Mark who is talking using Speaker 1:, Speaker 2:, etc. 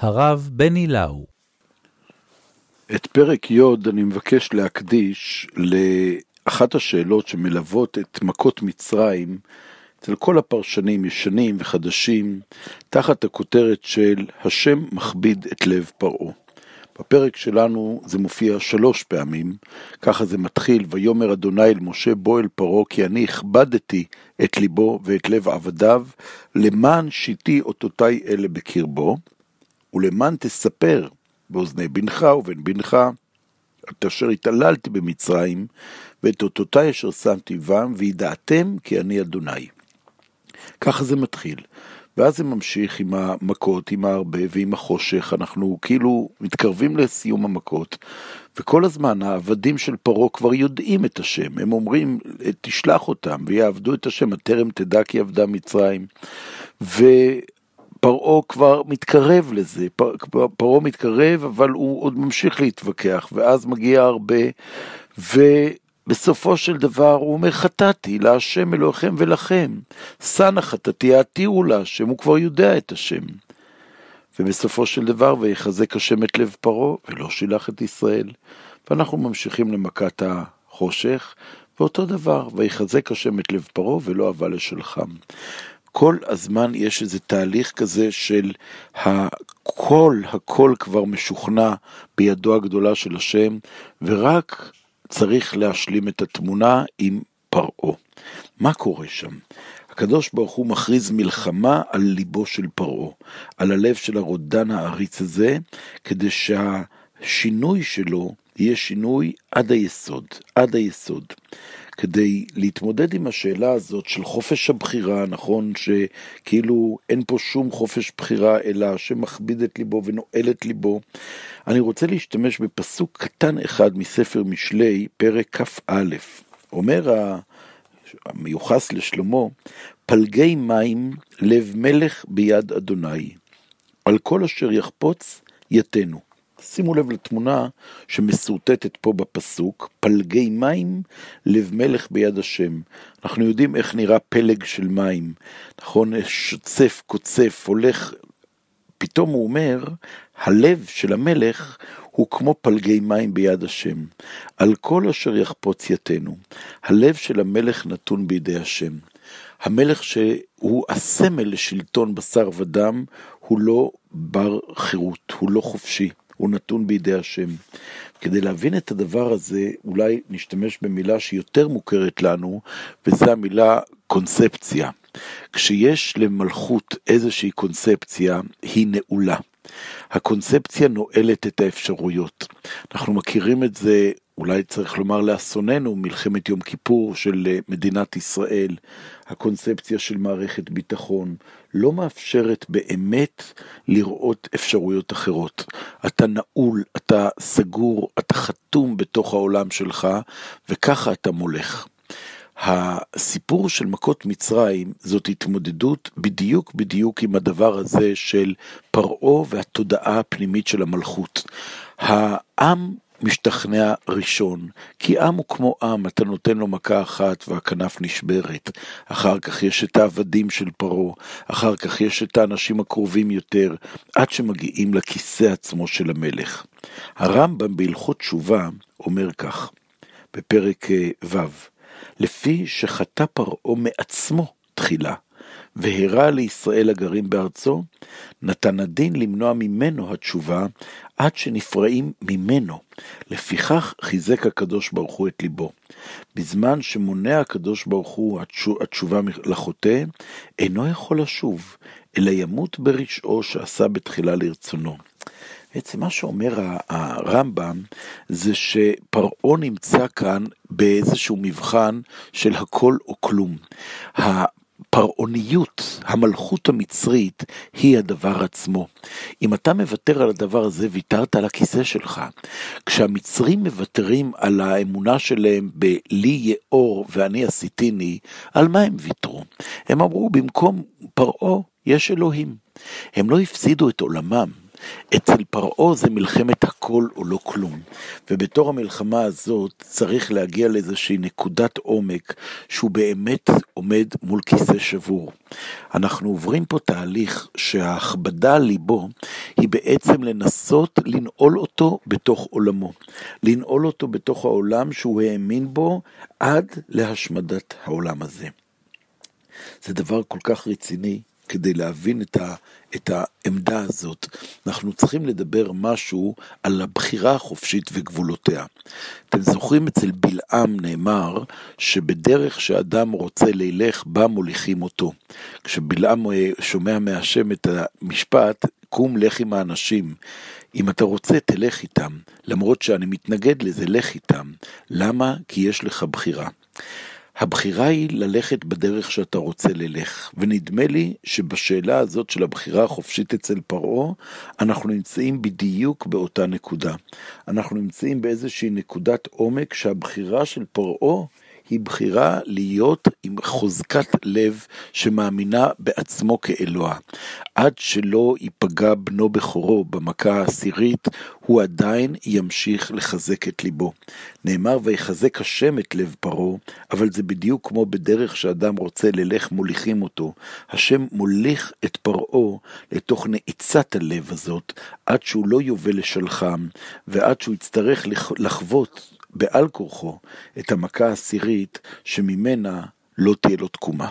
Speaker 1: הרב בני לאו.
Speaker 2: את פרק י' אני מבקש להקדיש לאחת השאלות שמלוות את מכות מצרים אצל כל הפרשנים, ישנים וחדשים, תחת הכותרת של השם מכביד את לב פרעה. בפרק שלנו זה מופיע שלוש פעמים, ככה זה מתחיל, ויאמר אדוני אל משה בוא אל פרעה, כי אני הכבדתי את ליבו ואת לב עבדיו, למען שיתי אותותי אלה בקרבו, ולמען תספר באוזני בנך ובן בנך, את אשר התעללתי במצרים, ואת אותותי אשר שמתי בם, וידעתם כי אני אדוני. ככה זה מתחיל. ואז זה ממשיך עם המכות, עם ההרבה ועם החושך, אנחנו כאילו מתקרבים לסיום המכות, וכל הזמן העבדים של פרעה כבר יודעים את השם, הם אומרים, תשלח אותם ויעבדו את השם, הטרם תדע כי עבדה מצרים. ופרעה כבר מתקרב לזה, פרעה מתקרב, אבל הוא עוד ממשיך להתווכח, ואז מגיע הרבה, ו... בסופו של דבר הוא אומר חטאתי להשם אלוהיכם ולכם, שנה חטאתי העתירו להשם, הוא כבר יודע את השם. ובסופו של דבר ויחזק השם את לב פרעה ולא שילח את ישראל. ואנחנו ממשיכים למכת החושך, ואותו דבר, ויחזק השם את לב פרעה ולא אבה לשלחם. כל הזמן יש איזה תהליך כזה של הכל, הכל כבר משוכנע בידו הגדולה של השם, ורק צריך להשלים את התמונה עם פרעה. מה קורה שם? הקדוש ברוך הוא מכריז מלחמה על ליבו של פרעה, על הלב של הרודן העריץ הזה, כדי שהשינוי שלו יהיה שינוי עד היסוד, עד היסוד. כדי להתמודד עם השאלה הזאת של חופש הבחירה, נכון שכאילו אין פה שום חופש בחירה, אלא שמכביד את ליבו ונועל את ליבו, אני רוצה להשתמש בפסוק קטן אחד מספר משלי, פרק כ"א. אומר המיוחס לשלמה, פלגי מים לב מלך ביד אדוני, על כל אשר יחפוץ יתנו. שימו לב לתמונה שמסורטטת פה בפסוק, פלגי מים, לב מלך ביד השם. אנחנו יודעים איך נראה פלג של מים, נכון? שוצף, קוצף, הולך, פתאום הוא אומר, הלב של המלך הוא כמו פלגי מים ביד השם. על כל אשר יחפוץ יתנו. הלב של המלך נתון בידי השם. המלך שהוא הסמל לשלטון בשר ודם, הוא לא בר חירות, הוא לא חופשי. הוא נתון בידי השם. כדי להבין את הדבר הזה, אולי נשתמש במילה שיותר מוכרת לנו, וזו המילה קונספציה. כשיש למלכות איזושהי קונספציה, היא נעולה. הקונספציה נועלת את האפשרויות. אנחנו מכירים את זה אולי צריך לומר לאסוננו, מלחמת יום כיפור של אה, מדינת ישראל, הקונספציה של מערכת ביטחון, לא מאפשרת באמת לראות אפשרויות אחרות. אתה נעול, אתה סגור, אתה חתום בתוך העולם שלך, וככה אתה מולך. הסיפור של מכות מצרים זאת התמודדות בדיוק בדיוק עם הדבר הזה של פרעה והתודעה הפנימית של המלכות. העם משתכנע ראשון, כי עם הוא כמו עם, אתה נותן לו מכה אחת והכנף נשברת. אחר כך יש את העבדים של פרעה, אחר כך יש את האנשים הקרובים יותר, עד שמגיעים לכיסא עצמו של המלך. הרמב"ם בהלכות תשובה אומר כך, בפרק אה, ו', לפי שחטא פרעה מעצמו תחילה, והרע לישראל הגרים בארצו, נתן הדין למנוע ממנו התשובה עד שנפרעים ממנו. לפיכך חיזק הקדוש ברוך הוא את ליבו. בזמן שמונע הקדוש ברוך הוא התשובה לחוטא, אינו יכול לשוב, אלא ימות ברשעו שעשה בתחילה לרצונו. בעצם מה שאומר הרמב"ם זה שפרעה נמצא כאן באיזשהו מבחן של הכל או כלום. הפרעוניות, המלכות המצרית, היא הדבר עצמו. אם אתה מוותר על הדבר הזה, ויתרת על הכיסא שלך. כשהמצרים מוותרים על האמונה שלהם ב"לי יאור ואני עשיתיני", על מה הם ויתרו? הם אמרו, במקום פרעה יש אלוהים. הם לא הפסידו את עולמם. אצל פרעה זה מלחמת הכל או לא כלום, ובתור המלחמה הזאת צריך להגיע לאיזושהי נקודת עומק שהוא באמת עומד מול כיסא שבור. אנחנו עוברים פה תהליך שההכבדה על ליבו היא בעצם לנסות לנעול אותו בתוך עולמו, לנעול אותו בתוך העולם שהוא האמין בו עד להשמדת העולם הזה. זה דבר כל כך רציני, כדי להבין את, ה, את העמדה הזאת, אנחנו צריכים לדבר משהו על הבחירה החופשית וגבולותיה. אתם זוכרים אצל בלעם נאמר שבדרך שאדם רוצה ללך, בה מוליכים אותו. כשבלעם אה, שומע מהשם את המשפט, קום לך עם האנשים. אם אתה רוצה, תלך איתם. למרות שאני מתנגד לזה, לך איתם. למה? כי יש לך בחירה. הבחירה היא ללכת בדרך שאתה רוצה ללך, ונדמה לי שבשאלה הזאת של הבחירה החופשית אצל פרעה, אנחנו נמצאים בדיוק באותה נקודה. אנחנו נמצאים באיזושהי נקודת עומק שהבחירה של פרעה היא בחירה להיות עם חוזקת לב שמאמינה בעצמו כאלוה. עד שלא ייפגע בנו בכורו במכה העשירית, הוא עדיין ימשיך לחזק את ליבו. נאמר ויחזק השם את לב פרעה, אבל זה בדיוק כמו בדרך שאדם רוצה ללך מוליכים אותו. השם מוליך את פרעה לתוך נעיצת הלב הזאת, עד שהוא לא יובל לשלחם, ועד שהוא יצטרך לחוות בעל כורחו את המכה העשירית שממנה לא תהיה לו תקומה.